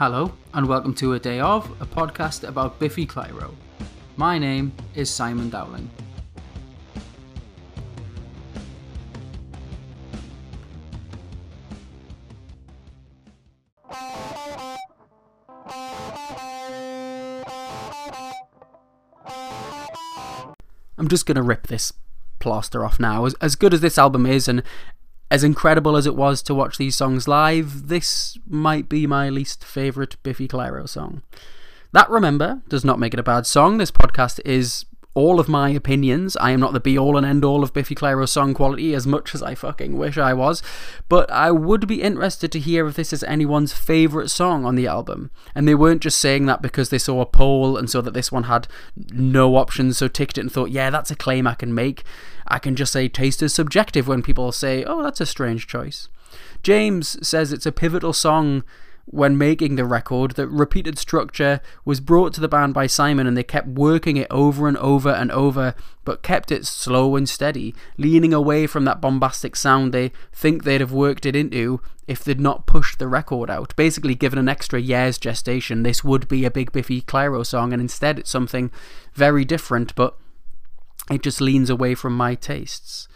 Hello, and welcome to A Day Of, a podcast about Biffy Clyro. My name is Simon Dowling. I'm just going to rip this plaster off now. As, as good as this album is, and as incredible as it was to watch these songs live, this might be my least favourite Biffy Clyro song. That, remember, does not make it a bad song. This podcast is all of my opinions. I am not the be all and end all of Biffy Clyro's song quality as much as I fucking wish I was, but I would be interested to hear if this is anyone's favourite song on the album. And they weren't just saying that because they saw a poll and saw that this one had no options, so ticked it and thought, yeah, that's a claim I can make. I can just say taste is subjective when people say, oh, that's a strange choice. James says it's a pivotal song when making the record that repeated structure was brought to the band by Simon and they kept working it over and over and over but kept it slow and steady, leaning away from that bombastic sound they think they'd have worked it into if they'd not pushed the record out. Basically, given an extra year's gestation, this would be a Big Biffy Clyro song, and instead it's something very different, but it just leans away from my tastes.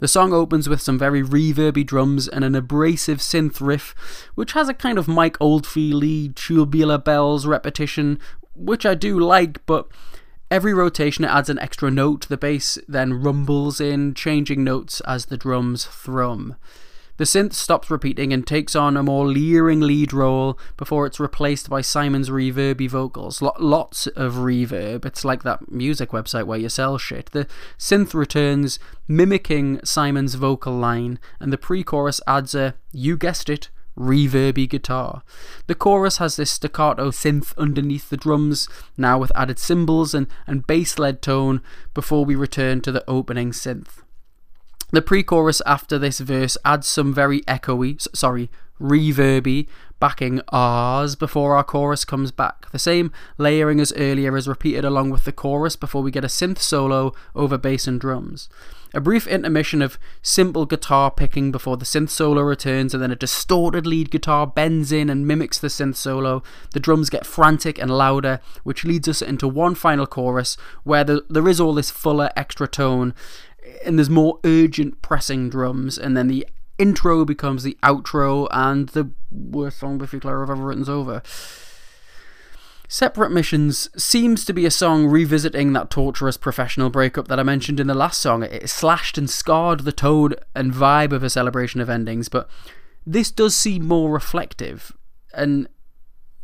The song opens with some very reverby drums and an abrasive synth riff, which has a kind of Mike Oldfield tubular bells repetition, which I do like, but every rotation it adds an extra note. The bass then rumbles in, changing notes as the drums thrum. The synth stops repeating and takes on a more leering lead role before it's replaced by Simon's reverby vocals. lots of reverb. It's like that music website where you sell shit. The synth returns, mimicking Simon's vocal line, and the pre chorus adds a, you guessed it, reverby guitar. The chorus has this staccato synth underneath the drums, now with added cymbals and, and bass led tone, before we return to the opening synth. The pre chorus after this verse adds some very echoey, sorry, reverby backing ahs before our chorus comes back. The same layering as earlier is repeated along with the chorus before we get a synth solo over bass and drums. A brief intermission of simple guitar picking before the synth solo returns, and then a distorted lead guitar bends in and mimics the synth solo. The drums get frantic and louder, which leads us into one final chorus where the, there is all this fuller extra tone and there's more urgent pressing drums, and then the intro becomes the outro, and the worst song Biffy Clyro I've ever written's over. Separate Missions seems to be a song revisiting that torturous professional breakup that I mentioned in the last song. It slashed and scarred the tone and vibe of a celebration of endings, but this does seem more reflective. And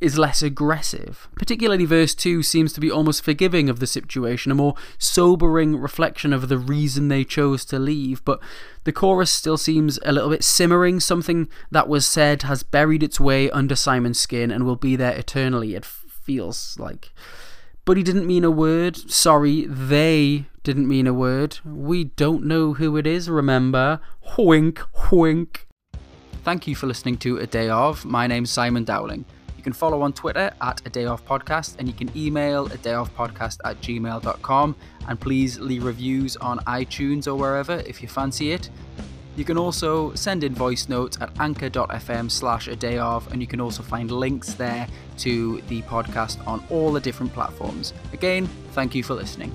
is less aggressive. Particularly, verse 2 seems to be almost forgiving of the situation, a more sobering reflection of the reason they chose to leave. But the chorus still seems a little bit simmering. Something that was said has buried its way under Simon's skin and will be there eternally, it feels like. But he didn't mean a word. Sorry, they didn't mean a word. We don't know who it is, remember? Wink, wink. Thank you for listening to A Day Of. My name's Simon Dowling. You can follow on Twitter at A Day Off Podcast and you can email a day off podcast at gmail.com. And please leave reviews on iTunes or wherever if you fancy it. You can also send in voice notes at anchor.fm slash a day of, and you can also find links there to the podcast on all the different platforms. Again, thank you for listening.